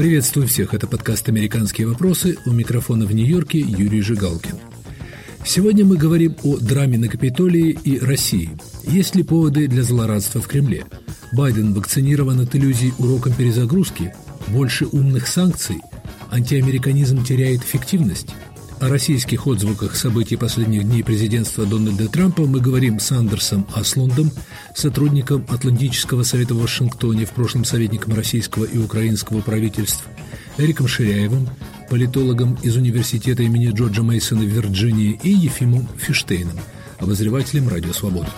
Приветствую всех, это подкаст «Американские вопросы», у микрофона в Нью-Йорке Юрий Жигалкин. Сегодня мы говорим о драме на Капитолии и России. Есть ли поводы для злорадства в Кремле? Байден вакцинирован от иллюзий уроком перезагрузки? Больше умных санкций? Антиамериканизм теряет эффективность? О российских отзвуках событий последних дней президентства Дональда Трампа мы говорим с Андерсом Аслундом, сотрудником Атлантического совета в Вашингтоне, в прошлом советником российского и украинского правительств, Эриком Ширяевым, политологом из университета имени Джорджа Мейсона в Вирджинии и Ефимом Фиштейном, обозревателем «Радио Свобода».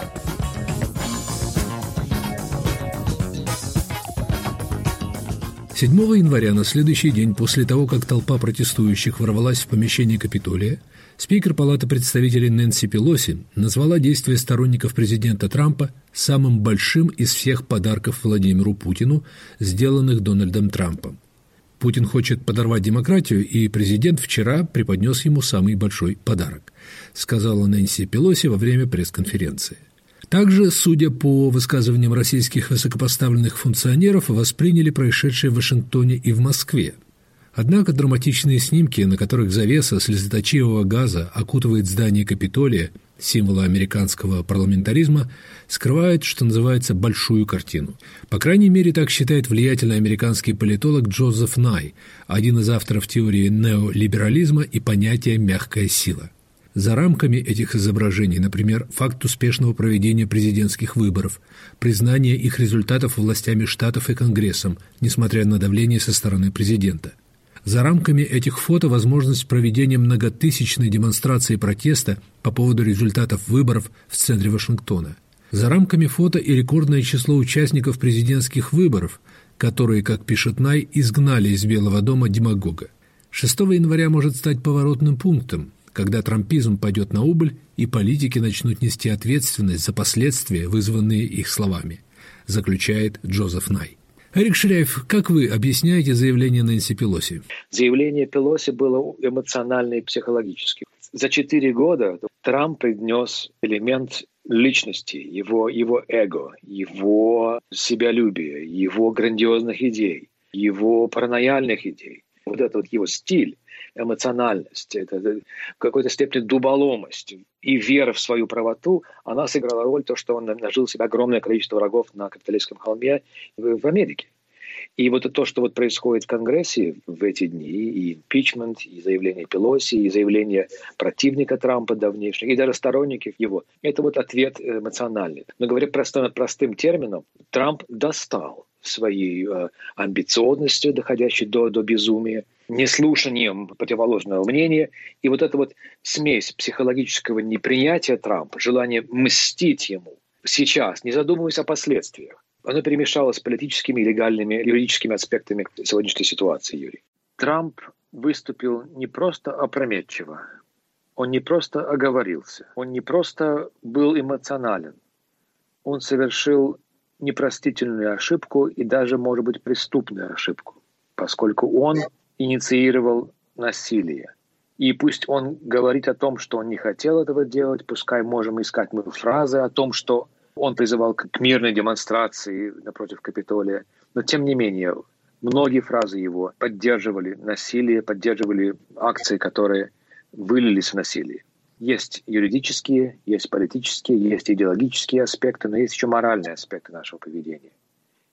7 января, на следующий день после того, как толпа протестующих ворвалась в помещение Капитолия, спикер Палаты представителей Нэнси Пелоси назвала действия сторонников президента Трампа самым большим из всех подарков Владимиру Путину, сделанных Дональдом Трампом. Путин хочет подорвать демократию, и президент вчера преподнес ему самый большой подарок, сказала Нэнси Пелоси во время пресс-конференции. Также, судя по высказываниям российских высокопоставленных функционеров, восприняли происшедшее в Вашингтоне и в Москве. Однако драматичные снимки, на которых завеса слезоточивого газа окутывает здание Капитолия, символа американского парламентаризма, скрывают, что называется, большую картину. По крайней мере, так считает влиятельный американский политолог Джозеф Най, один из авторов теории неолиберализма и понятия «мягкая сила». За рамками этих изображений, например, факт успешного проведения президентских выборов, признание их результатов властями штатов и Конгрессом, несмотря на давление со стороны президента. За рамками этих фото возможность проведения многотысячной демонстрации протеста по поводу результатов выборов в центре Вашингтона. За рамками фото и рекордное число участников президентских выборов, которые, как пишет Най, изгнали из Белого дома демагога. 6 января может стать поворотным пунктом, когда трампизм пойдет на убыль и политики начнут нести ответственность за последствия, вызванные их словами, заключает Джозеф Най. Эрик Ширяев, как вы объясняете заявление Нэнси Пелоси? Заявление Пелоси было эмоционально и психологически. За четыре года Трамп принес элемент личности, его, его эго, его себялюбие, его грандиозных идей, его паранояльных идей. Вот этот вот его стиль эмоциональность, это в какой-то степени дуболомость и вера в свою правоту, она сыграла роль то, что он нажил себе огромное количество врагов на капиталистском холме в Америке. И вот то, что вот происходит в Конгрессе в эти дни, и импичмент, и заявление Пелоси, и заявление противника Трампа давнейших, и даже сторонников его, это вот ответ эмоциональный. Но говоря просто простым термином, Трамп достал своей э, амбициозностью, доходящей до, до безумия, неслушанием противоположного мнения. И вот эта вот смесь психологического непринятия Трампа, желание мстить ему сейчас, не задумываясь о последствиях, оно перемешалось с политическими легальными юридическими аспектами сегодняшней ситуации, Юрий. Трамп выступил не просто опрометчиво, он не просто оговорился, он не просто был эмоционален, он совершил непростительную ошибку и даже, может быть, преступную ошибку, поскольку он инициировал насилие. И пусть он говорит о том, что он не хотел этого делать, пускай можем искать мы фразы о том, что он призывал к мирной демонстрации напротив Капитолия. Но тем не менее, многие фразы его поддерживали насилие, поддерживали акции, которые вылились в насилие. Есть юридические, есть политические, есть идеологические аспекты, но есть еще моральные аспекты нашего поведения.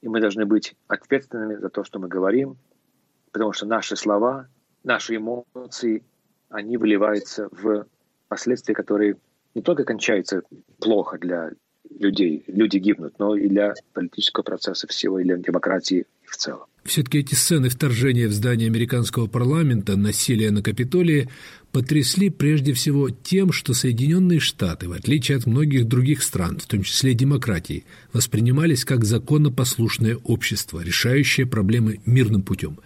И мы должны быть ответственными за то, что мы говорим, потому что наши слова, наши эмоции, они выливаются в последствия, которые не только кончаются плохо для людей, люди гибнут, но и для политического процесса всего, и для демократии в целом. Все-таки эти сцены вторжения в здание американского парламента, насилия на Капитолии потрясли прежде всего тем, что Соединенные Штаты, в отличие от многих других стран, в том числе демократии, воспринимались как законопослушное общество, решающее проблемы мирным путем.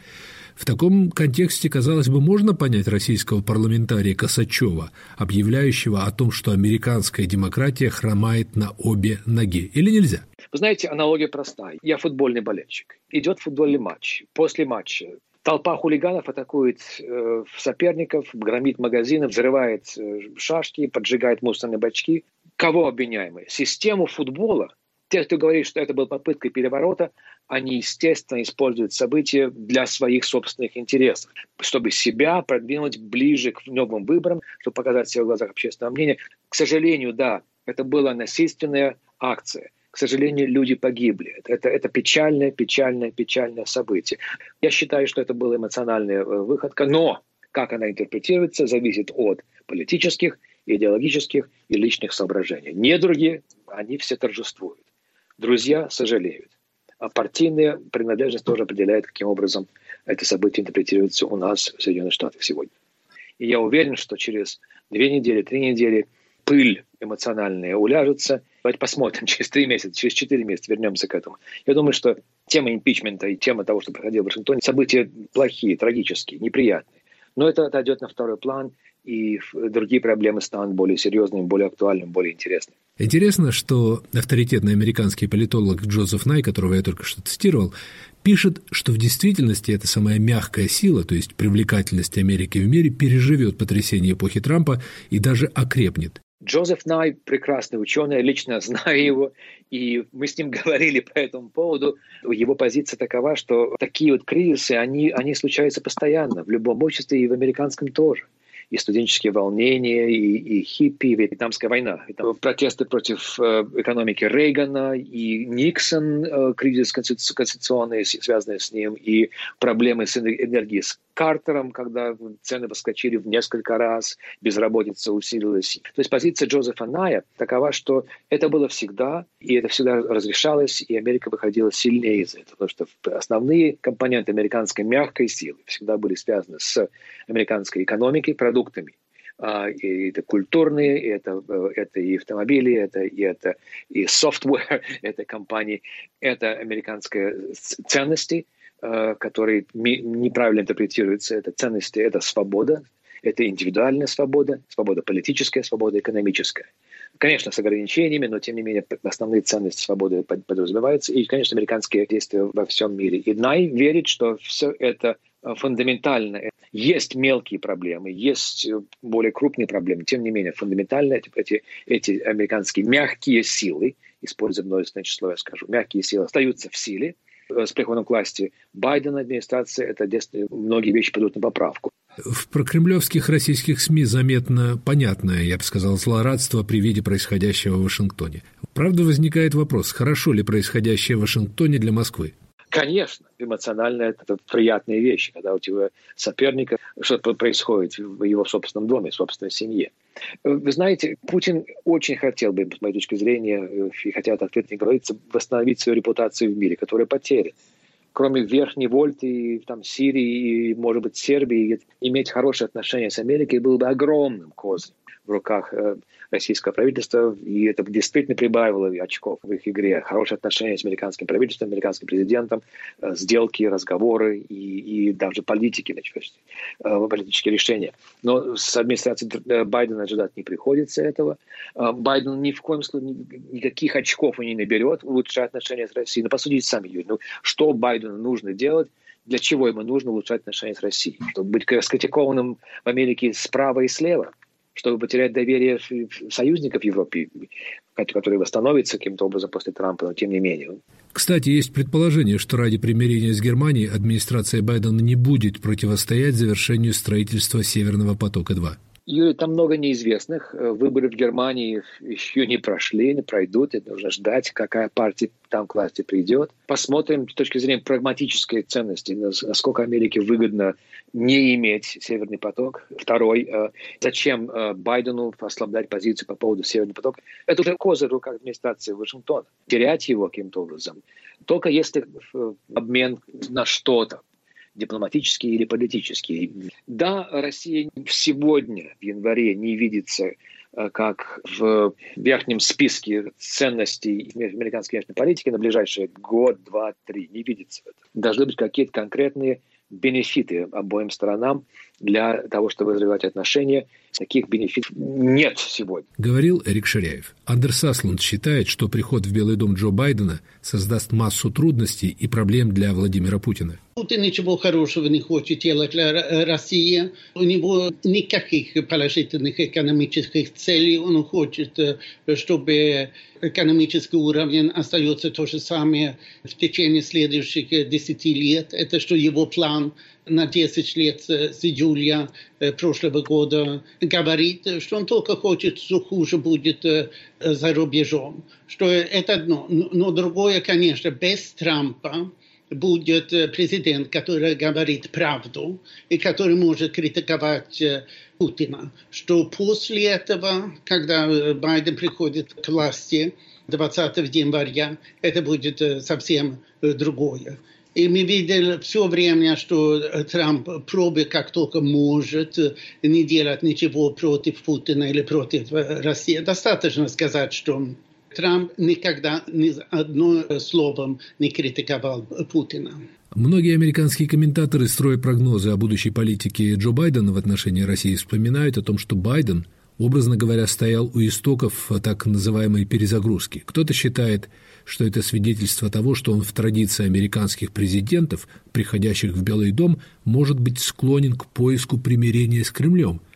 В таком контексте, казалось бы, можно понять российского парламентария Косачева, объявляющего о том, что американская демократия хромает на обе ноги. Или нельзя? Вы знаете, аналогия простая. Я футбольный болельщик. Идет футбольный матч. После матча толпа хулиганов атакует э, соперников, громит магазины, взрывает э, шашки, поджигает мусорные бачки. Кого обвиняем мы? Систему футбола, те, кто говорит, что это была попытка переворота, они, естественно, используют события для своих собственных интересов, чтобы себя продвинуть ближе к новым выборам, чтобы показать себя в глазах общественного мнения. К сожалению, да, это была насильственная акция. К сожалению, люди погибли. Это, это печальное, печальное, печальное событие. Я считаю, что это была эмоциональная э, выходка, но как она интерпретируется, зависит от политических, идеологических и личных соображений. Недруги, они все торжествуют. Друзья сожалеют. А партийная принадлежность тоже определяет, каким образом это событие интерпретируется у нас в Соединенных Штатах сегодня. И я уверен, что через две недели, три недели пыль эмоциональная уляжется. Давайте посмотрим через три месяца, через четыре месяца вернемся к этому. Я думаю, что тема импичмента и тема того, что происходило в Вашингтоне, события плохие, трагические, неприятные. Но это отойдет на второй план, и другие проблемы станут более серьезными, более актуальными, более интересными. Интересно, что авторитетный американский политолог Джозеф Най, которого я только что цитировал, пишет, что в действительности эта самая мягкая сила, то есть привлекательность Америки в мире, переживет потрясение эпохи Трампа и даже окрепнет. Джозеф Най – прекрасный ученый, лично знаю его, и мы с ним говорили по этому поводу. Его позиция такова, что такие вот кризисы, они, они случаются постоянно в любом обществе и в американском тоже и студенческие волнения, и, и хиппи, и вьетнамская война. И там протесты против э, экономики Рейгана, и Никсон, э, кризис конституционный, связанный с ним, и проблемы с энергией Картером, когда цены поскочили в несколько раз, безработица усилилась. То есть позиция Джозефа Ная такова, что это было всегда, и это всегда разрешалось, и Америка выходила сильнее из этого, потому что основные компоненты американской мягкой силы всегда были связаны с американской экономикой, продуктами. А, и это культурные, и это, это и автомобили, это и это и software, это компании, это американские ценности – Э, который неправильно интерпретируется. Это ценности, это свобода, это индивидуальная свобода, свобода политическая, свобода экономическая. Конечно, с ограничениями, но тем не менее основные ценности свободы подразумеваются. И, конечно, американские действия во всем мире. И Най верит, что все это э, фундаментально. Есть мелкие проблемы, есть э, более крупные проблемы. Тем не менее, фундаментально эти, эти, эти американские мягкие силы, используя множественное число, я скажу, мягкие силы остаются в силе, Э, с приходом к власти Байдена администрации, это многие вещи пойдут на поправку. В прокремлевских российских СМИ заметно понятное, я бы сказал, злорадство при виде происходящего в Вашингтоне. Правда, возникает вопрос, хорошо ли происходящее в Вашингтоне для Москвы? Конечно, эмоционально это приятные вещи, когда у тебя соперника что-то происходит в его собственном доме, в собственной семье. Вы знаете, Путин очень хотел бы, с моей точки зрения, и хотя это открыто не говорится, восстановить свою репутацию в мире, которая потеряна. Кроме Верхней Вольты, и, там, Сирии и, может быть, Сербии, иметь хорошие отношения с Америкой было бы огромным козырем в руках э, российского правительства, и это действительно прибавило очков в их игре. Хорошие отношения с американским правительством, американским президентом, э, сделки, разговоры и, и даже политики, э, политические решения. Но с администрацией Байдена ожидать не приходится этого. Байден ни в коем случае никаких очков не наберет, улучшая отношения с Россией. Но посудите сами, Юрий, ну что Байдену нужно делать, для чего ему нужно улучшать отношения с Россией? Чтобы быть раскритикованным в Америке справа и слева? Чтобы потерять доверие союзников в Европе, которые восстановятся каким-то образом после Трампа, но тем не менее. Кстати, есть предположение, что ради примирения с Германией администрация Байдена не будет противостоять завершению строительства «Северного потока-2». Юрий, там много неизвестных. Э, выборы в Германии еще не прошли, не пройдут. Это нужно ждать, какая партия там к власти придет. Посмотрим с точки зрения прагматической ценности, насколько Америке выгодно не иметь Северный поток. Второй, э, зачем э, Байдену ослаблять позицию по поводу Северного потока? Это уже козырь в руках администрации Вашингтона. Терять его каким-то образом. Только если обмен на что-то дипломатический или политический. Да, Россия сегодня, в январе, не видится э, как в верхнем списке ценностей американской внешней политики на ближайшие год, два, три. Не видится это. Должны быть какие-то конкретные бенефиты обоим сторонам для того, чтобы развивать отношения. Таких бенефитов нет сегодня. Говорил Эрик Ширяев. Андерс Асланд считает, что приход в Белый дом Джо Байдена создаст массу трудностей и проблем для Владимира Путина. Путин ничего хорошего не хочет делать для России. У него никаких положительных экономических целей. Он хочет, чтобы экономический уровень остается то же самое в течение следующих 10 лет. Это что его план на 10 лет с июля прошлого года говорит, что он только хочет, что хуже будет за рубежом. Что это одно. Но другое, конечно, без Трампа будет президент, который говорит правду и который может критиковать Путина. Что после этого, когда Байден приходит к власти 20 января, это будет совсем другое. И мы видели все время, что Трамп пробует как только может не делать ничего против Путина или против России. Достаточно сказать, что Трамп никогда ни одним словом не критиковал Путина. Многие американские комментаторы, строя прогнозы о будущей политике Джо Байдена в отношении России, вспоминают о том, что Байден, образно говоря, стоял у истоков так называемой перезагрузки. Кто-то считает, что это свидетельство того, что он в традиции американских президентов, приходящих в Белый дом, может быть склонен к поиску примирения с Кремлем –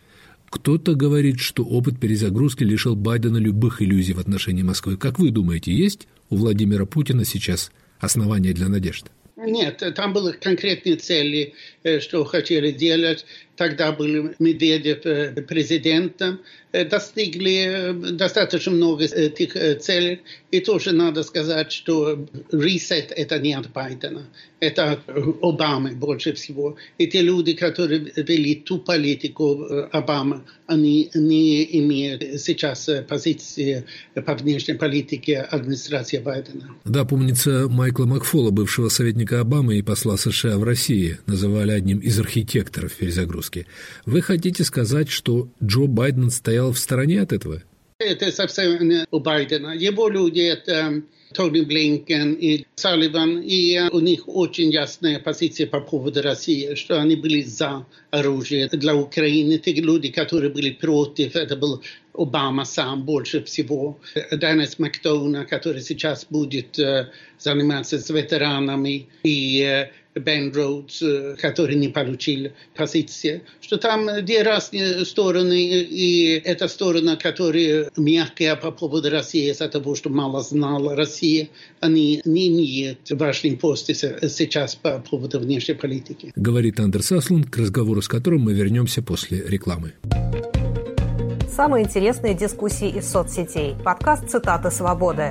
кто-то говорит, что опыт перезагрузки лишил Байдена любых иллюзий в отношении Москвы. Как вы думаете, есть у Владимира Путина сейчас основания для надежды? Нет, там были конкретные цели, что хотели делать. Тогда был Медведев президентом. Достигли достаточно много этих целей. И тоже надо сказать, что ресет – это не от Байдена. Это от Обамы больше всего. И те люди, которые вели ту политику Обамы, они не имеют сейчас позиции по внешней политике администрации Байдена. Да, помнится, Майкла Макфола, бывшего советника Обамы и посла США в России, называли одним из архитекторов перезагрузки. Вы хотите сказать, что Джо Байден стоял в стороне от этого? Это совсем у Байдена. Его люди – это Тони Блинкен и Салливан, и у них очень ясная позиция по поводу России, что они были за оружие для Украины. Те люди, которые были против, это был Обама сам больше всего. Деннис Макдона, который сейчас будет заниматься с ветеранами, и Бен Роудс, который не получил позиции, что там две разные стороны, и эта сторона, которая мягкая по поводу России, из-за того, что мало знала России, они не имеют важной посты сейчас по поводу внешней политики. Говорит Андерс Аслунд, к разговору с которым мы вернемся после рекламы. Самые интересные дискуссии из соцсетей. Подкаст «Цитаты свободы».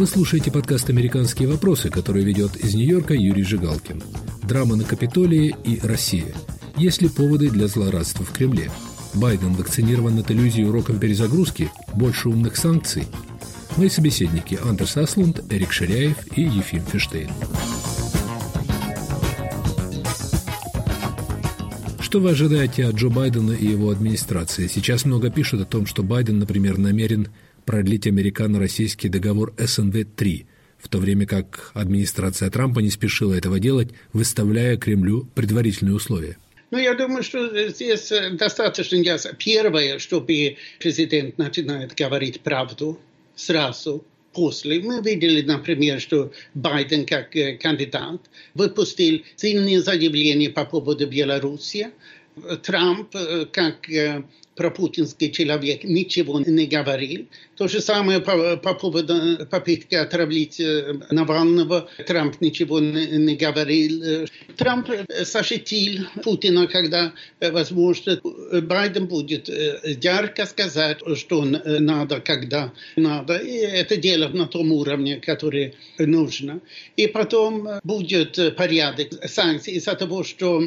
Вы слушаете подкаст «Американские вопросы», который ведет из Нью-Йорка Юрий Жигалкин. Драма на Капитолии и Россия. Есть ли поводы для злорадства в Кремле? Байден вакцинирован от иллюзии уроком перезагрузки? Больше умных санкций? Мои собеседники Андерс Аслунд, Эрик Ширяев и Ефим Фиштейн. Что вы ожидаете от Джо Байдена и его администрации? Сейчас много пишут о том, что Байден, например, намерен продлить американо-российский договор СНВ-3, в то время как администрация Трампа не спешила этого делать, выставляя Кремлю предварительные условия. Ну, я думаю, что здесь достаточно ясно. Первое, чтобы президент начинает говорить правду сразу, после. Мы видели, например, что Байден как кандидат выпустил сильные заявления по поводу Беларуси. Трамп как пропутинский человек ничего не говорил. То же самое по, по поводу попытки отравить Навального. Трамп ничего не, не говорил. Трамп защитил Путина, когда, возможно, Байден будет ярко сказать, что надо, когда надо. И это делать на том уровне, который нужно. И потом будет порядок санкций из-за того, что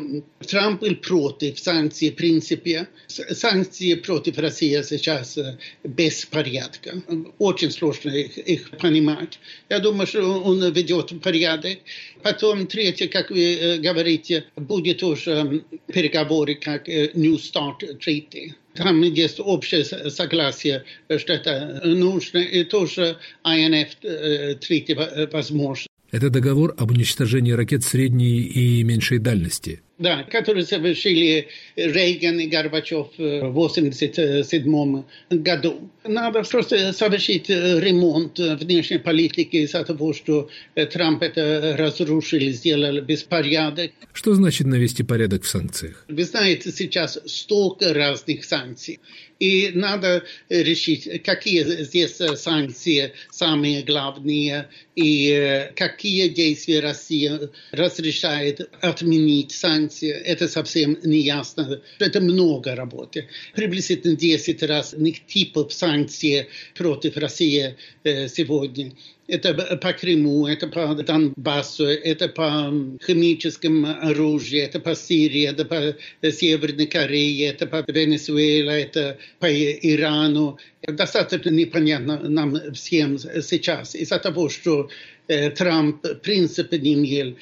Трамп был против санкций в принципе. Санкции против России сейчас без порядка. Очень сложно их, их понимать. Я думаю, что он ведет порядок. Потом третье, как вы говорите, будет уже переговоры как New Start Treaty. Там есть общее согласие, что это нужно, и тоже INF Treaty возможно. Это договор об уничтожении ракет средней и меньшей дальности. Да, который совершили Рейган и Горбачев в 1987 году. Надо просто совершить ремонт внешней политики из-за того, что Трамп это разрушил, сделал беспорядок. Что значит навести порядок в санкциях? Вы знаете, сейчас столько разных санкций. И надо решить, какие здесь санкции самые главные и какие действия Россия разрешает отменить санкции. Это совсем не ясно. Это много работы. Приблизительно 10 разных типов санкций против России сегодня. Это по Крыму, это по Донбассу, это по химическим оружию, это по Сирии, это по Северной Корее, это по Венесуэле, это по Ирану. Достаточно непонятно нам всем сейчас из-за того, что Трамп в принципе не имел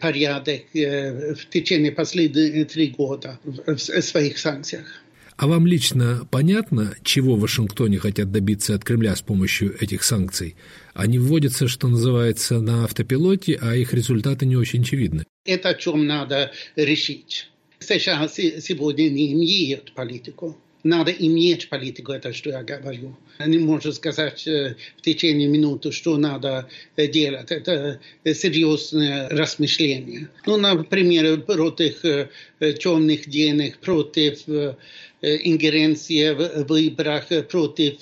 порядок в течение последних три года в своих санкциях. А вам лично понятно, чего в Вашингтоне хотят добиться от Кремля с помощью этих санкций? Они вводятся, что называется, на автопилоте, а их результаты не очень очевидны. Это о чем надо решить. Сейчас сегодня не имеют политику. Надо иметь политику, это что я говорю. Не можно сказать в течение минуты, что надо делать. Это серьезное размышление. Ну, например, против темных денег, против ингеренции в выборах, против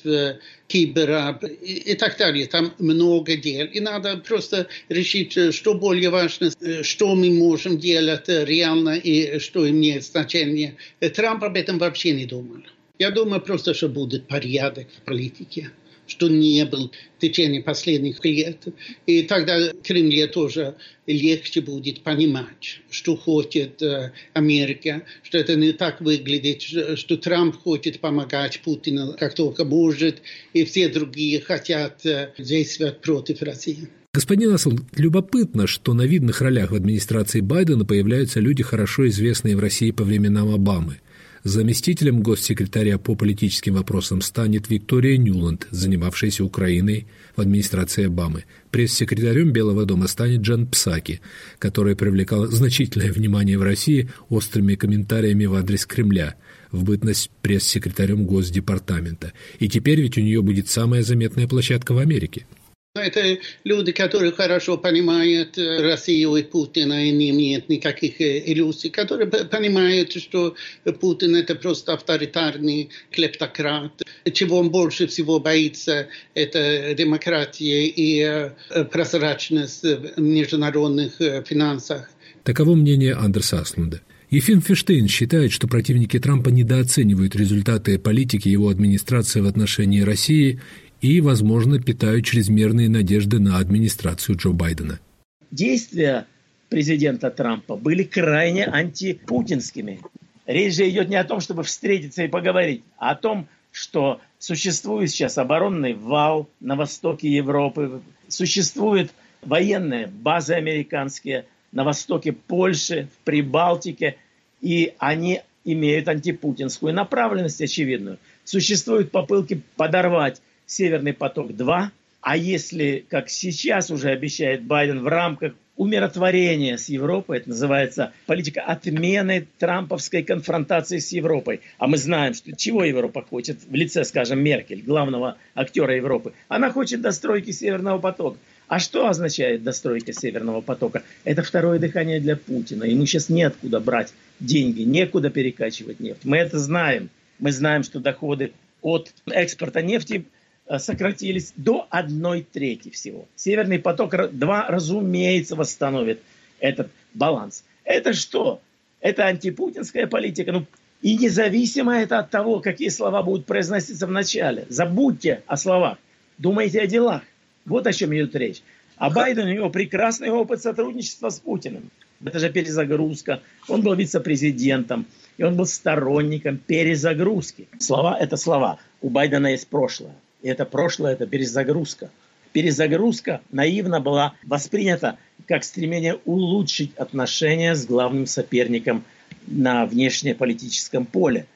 кибера и так далее. Там много дел. И надо просто решить, что более важно, что мы можем делать реально и что имеет значение. Трамп об этом вообще не думал. Я думаю просто, что будет порядок в политике что не был в течение последних лет. И тогда Кремле тоже легче будет понимать, что хочет Америка, что это не так выглядит, что Трамп хочет помогать Путину как только может, и все другие хотят действовать против России. Господин Асл, любопытно, что на видных ролях в администрации Байдена появляются люди, хорошо известные в России по временам Обамы – Заместителем госсекретаря по политическим вопросам станет Виктория Ньюланд, занимавшаяся Украиной в администрации Обамы. Пресс-секретарем Белого дома станет Джан Псаки, которая привлекала значительное внимание в России острыми комментариями в адрес Кремля в бытность пресс-секретарем Госдепартамента. И теперь ведь у нее будет самая заметная площадка в Америке – это люди, которые хорошо понимают Россию и Путина и не имеют никаких иллюзий, которые понимают, что Путин это просто авторитарный клептократ. Чего он больше всего боится, это демократия и прозрачность в международных финансах. Таково мнение Андерса Аслунда. Ефим Фиштейн считает, что противники Трампа недооценивают результаты политики его администрации в отношении России и, возможно, питают чрезмерные надежды на администрацию Джо Байдена. Действия президента Трампа были крайне антипутинскими. Речь же идет не о том, чтобы встретиться и поговорить, а о том, что существует сейчас оборонный вал на востоке Европы, существуют военные базы американские на востоке Польши, в Прибалтике, и они имеют антипутинскую направленность очевидную. Существуют попытки подорвать Северный поток-2, а если, как сейчас уже обещает Байден, в рамках умиротворения с Европой, это называется политика отмены трамповской конфронтации с Европой. А мы знаем, что чего Европа хочет в лице, скажем, Меркель, главного актера Европы. Она хочет достройки Северного потока. А что означает достройка Северного потока? Это второе дыхание для Путина. Ему сейчас неоткуда брать деньги, некуда перекачивать нефть. Мы это знаем. Мы знаем, что доходы от экспорта нефти сократились до одной трети всего. Северный поток-2, разумеется, восстановит этот баланс. Это что? Это антипутинская политика. Ну, и независимо это от того, какие слова будут произноситься в начале. Забудьте о словах. Думайте о делах. Вот о чем идет речь. А Байден, у него прекрасный опыт сотрудничества с Путиным. Это же перезагрузка. Он был вице-президентом, и он был сторонником перезагрузки. Слова – это слова. У Байдена есть прошлое. И это прошлое – это перезагрузка. Перезагрузка наивно была воспринята как стремление улучшить отношения с главным соперником на внешнеполитическом поле.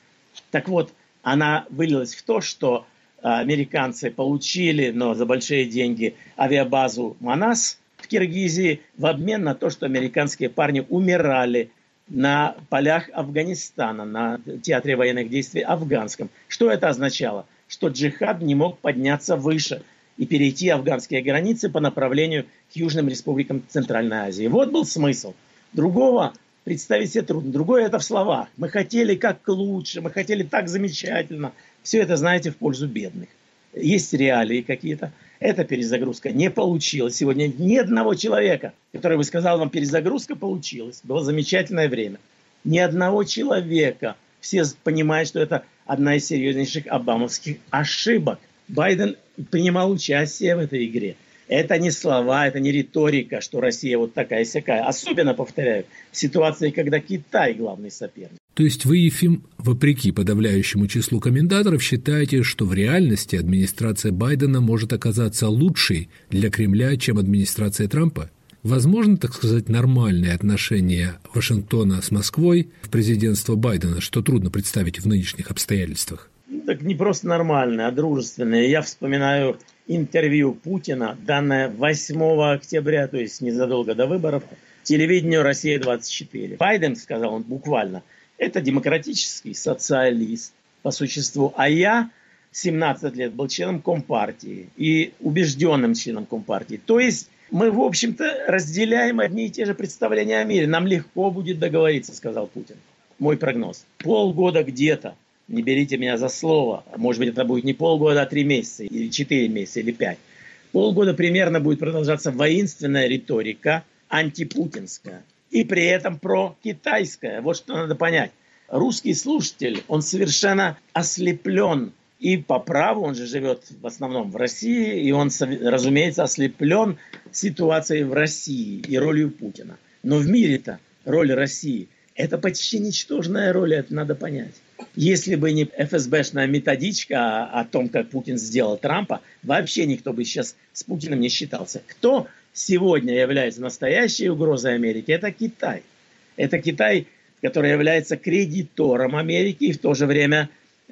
Так вот, она вылилась в то, что а, американцы получили, но за большие деньги, авиабазу «Манас» в Киргизии в обмен на то, что американские парни умирали на полях Афганистана, на театре военных действий афганском. Что это означало? Что джихад не мог подняться выше и перейти афганские границы по направлению к южным республикам Центральной Азии. Вот был смысл. Другого представить себе трудно. Другое это в словах. Мы хотели как лучше, мы хотели так замечательно. Все это, знаете, в пользу бедных. Есть реалии какие-то. Эта перезагрузка не получилась. Сегодня ни одного человека, который бы сказал вам, перезагрузка получилась. Было замечательное время. Ни одного человека. Все понимают, что это одна из серьезнейших обамовских ошибок. Байден принимал участие в этой игре. Это не слова, это не риторика, что Россия вот такая всякая. Особенно, повторяю, в ситуации, когда Китай главный соперник. То есть вы, Ефим, вопреки подавляющему числу комментаторов, считаете, что в реальности администрация Байдена может оказаться лучшей для Кремля, чем администрация Трампа? Возможно, так сказать, нормальное отношение Вашингтона с Москвой в президентство Байдена, что трудно представить в нынешних обстоятельствах? Так не просто нормальное, а дружественное. Я вспоминаю интервью Путина, данное 8 октября, то есть незадолго до выборов, телевидению «Россия-24». Байден, сказал он буквально, это демократический социалист по существу, а я 17 лет был членом Компартии и убежденным членом Компартии. То есть мы, в общем-то, разделяем одни и те же представления о мире. Нам легко будет договориться, сказал Путин. Мой прогноз. Полгода где-то не берите меня за слово. Может быть, это будет не полгода, а три месяца, или четыре месяца, или пять. Полгода примерно будет продолжаться воинственная риторика, антипутинская, и при этом про китайская. Вот что надо понять. Русский слушатель, он совершенно ослеплен и по праву, он же живет в основном в России, и он, разумеется, ослеплен ситуацией в России и ролью Путина. Но в мире-то роль России – это почти ничтожная роль, это надо понять. Если бы не ФСБшная методичка о том, как Путин сделал Трампа, вообще никто бы сейчас с Путиным не считался. Кто сегодня является настоящей угрозой Америки? Это Китай. Это Китай, который является кредитором Америки и в то же время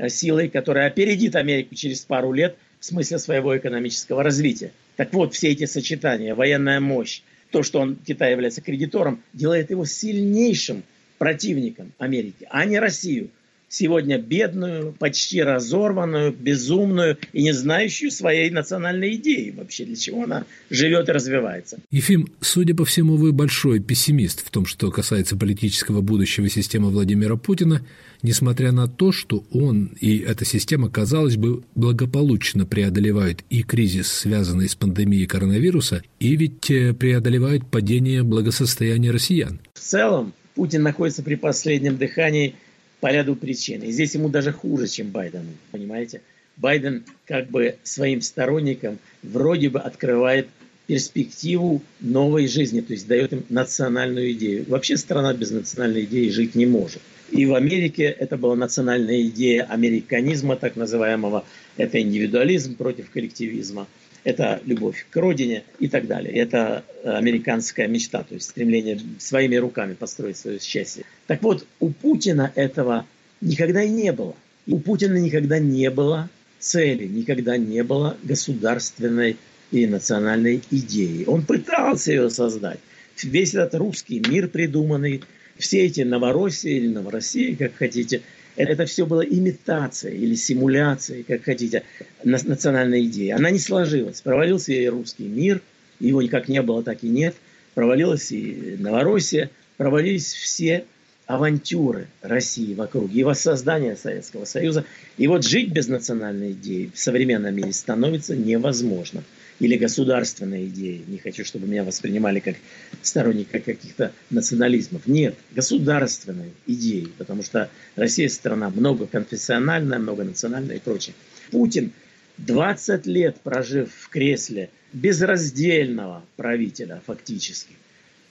силой, которая опередит Америку через пару лет в смысле своего экономического развития. Так вот, все эти сочетания, военная мощь, то, что он, Китай является кредитором, делает его сильнейшим противником Америки, а не Россию – сегодня бедную, почти разорванную, безумную и не знающую своей национальной идеи вообще, для чего она живет и развивается. Ефим, судя по всему, вы большой пессимист в том, что касается политического будущего системы Владимира Путина, несмотря на то, что он и эта система, казалось бы, благополучно преодолевают и кризис, связанный с пандемией коронавируса, и ведь э, преодолевают падение благосостояния россиян. В целом, Путин находится при последнем дыхании – по ряду причин. И здесь ему даже хуже, чем Байдену, понимаете? Байден как бы своим сторонникам вроде бы открывает перспективу новой жизни, то есть дает им национальную идею. Вообще страна без национальной идеи жить не может. И в Америке это была национальная идея американизма, так называемого. Это индивидуализм против коллективизма это любовь к родине и так далее. Это американская мечта, то есть стремление своими руками построить свое счастье. Так вот, у Путина этого никогда и не было. У Путина никогда не было цели, никогда не было государственной и национальной идеи. Он пытался ее создать. Весь этот русский мир придуманный, все эти Новороссии или Новороссии, как хотите – это все было имитацией или симуляцией, как хотите, национальной идеи. Она не сложилась. Провалился и русский мир, его никак не было, так и нет. Провалилась и Новороссия, провалились все авантюры России вокруг, и воссоздания Советского Союза. И вот жить без национальной идеи в современном мире становится невозможно. Или государственной идеи. Не хочу, чтобы меня воспринимали как сторонника каких-то национализмов. Нет, государственной идеи, потому что Россия страна многоконфессиональная, многонациональная и прочее. Путин 20 лет прожив в кресле безраздельного правителя фактически,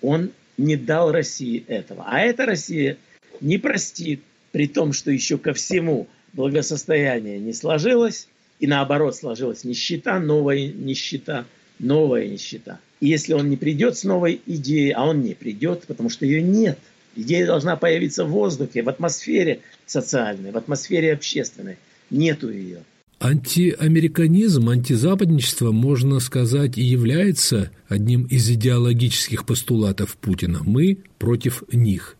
он не дал России этого. А эта Россия не простит, при том, что еще ко всему благосостояние не сложилось, и наоборот сложилась нищета, новая нищета, новая нищета. И если он не придет с новой идеей, а он не придет, потому что ее нет, идея должна появиться в воздухе, в атмосфере социальной, в атмосфере общественной. Нету ее. Антиамериканизм, антизападничество, можно сказать, и является одним из идеологических постулатов Путина. Мы против них.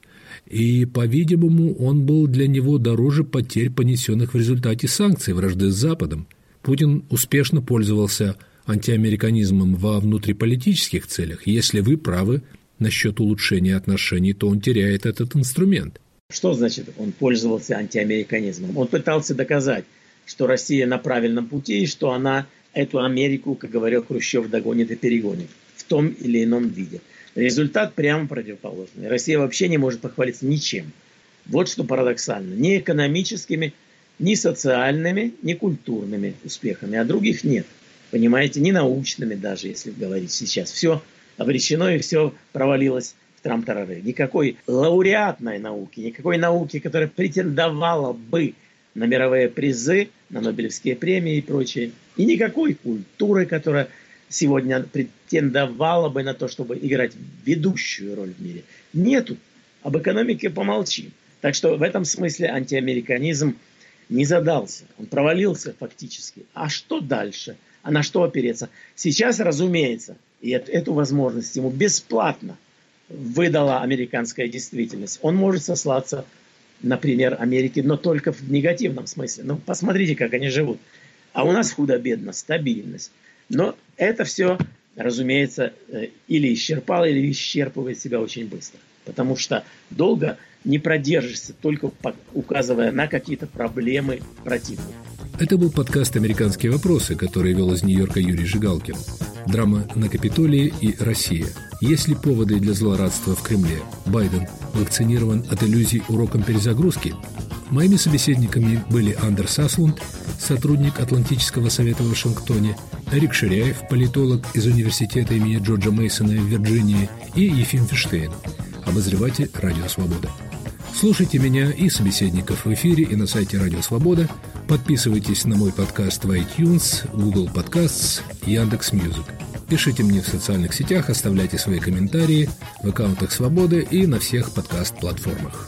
И, по-видимому, он был для него дороже потерь, понесенных в результате санкций вражды с Западом. Путин успешно пользовался антиамериканизмом во внутриполитических целях. Если вы правы насчет улучшения отношений, то он теряет этот инструмент. Что значит он пользовался антиамериканизмом? Он пытался доказать, что Россия на правильном пути и что она эту Америку, как говорил Хрущев, догонит и перегонит в том или ином виде. Результат прямо противоположный. Россия вообще не может похвалиться ничем. Вот что парадоксально. Ни экономическими, ни социальными, ни культурными успехами. А других нет. Понимаете, ни научными даже, если говорить сейчас. Все обречено и все провалилось в трамтарары. Никакой лауреатной науки, никакой науки, которая претендовала бы на мировые призы, на Нобелевские премии и прочее. И никакой культуры, которая сегодня претендовала бы на то, чтобы играть ведущую роль в мире. Нету. Об экономике помолчим. Так что в этом смысле антиамериканизм не задался. Он провалился фактически. А что дальше? А на что опереться? Сейчас, разумеется, и эту возможность ему бесплатно выдала американская действительность. Он может сослаться например, Америки, но только в негативном смысле. Ну, посмотрите, как они живут. А у нас худо-бедно, стабильность. Но это все, разумеется, э, или исчерпало, или исчерпывает себя очень быстро. Потому что долго не продержишься, только указывая на какие-то проблемы противника. Это был подкаст «Американские вопросы», который вел из Нью-Йорка Юрий Жигалкин. Драма на Капитолии и Россия. Есть ли поводы для злорадства в Кремле? Байден вакцинирован от иллюзий уроком перезагрузки? Моими собеседниками были Андерс Аслунд, сотрудник Атлантического совета в Вашингтоне, Эрик Ширяев, политолог из университета имени Джорджа Мейсона в Вирджинии и Ефим Фиштейн, обозреватель «Радио Свобода». Слушайте меня и собеседников в эфире и на сайте «Радио Свобода», Подписывайтесь на мой подкаст в iTunes, Google Podcasts, Яндекс.Music. Пишите мне в социальных сетях, оставляйте свои комментарии в аккаунтах «Свободы» и на всех подкаст-платформах.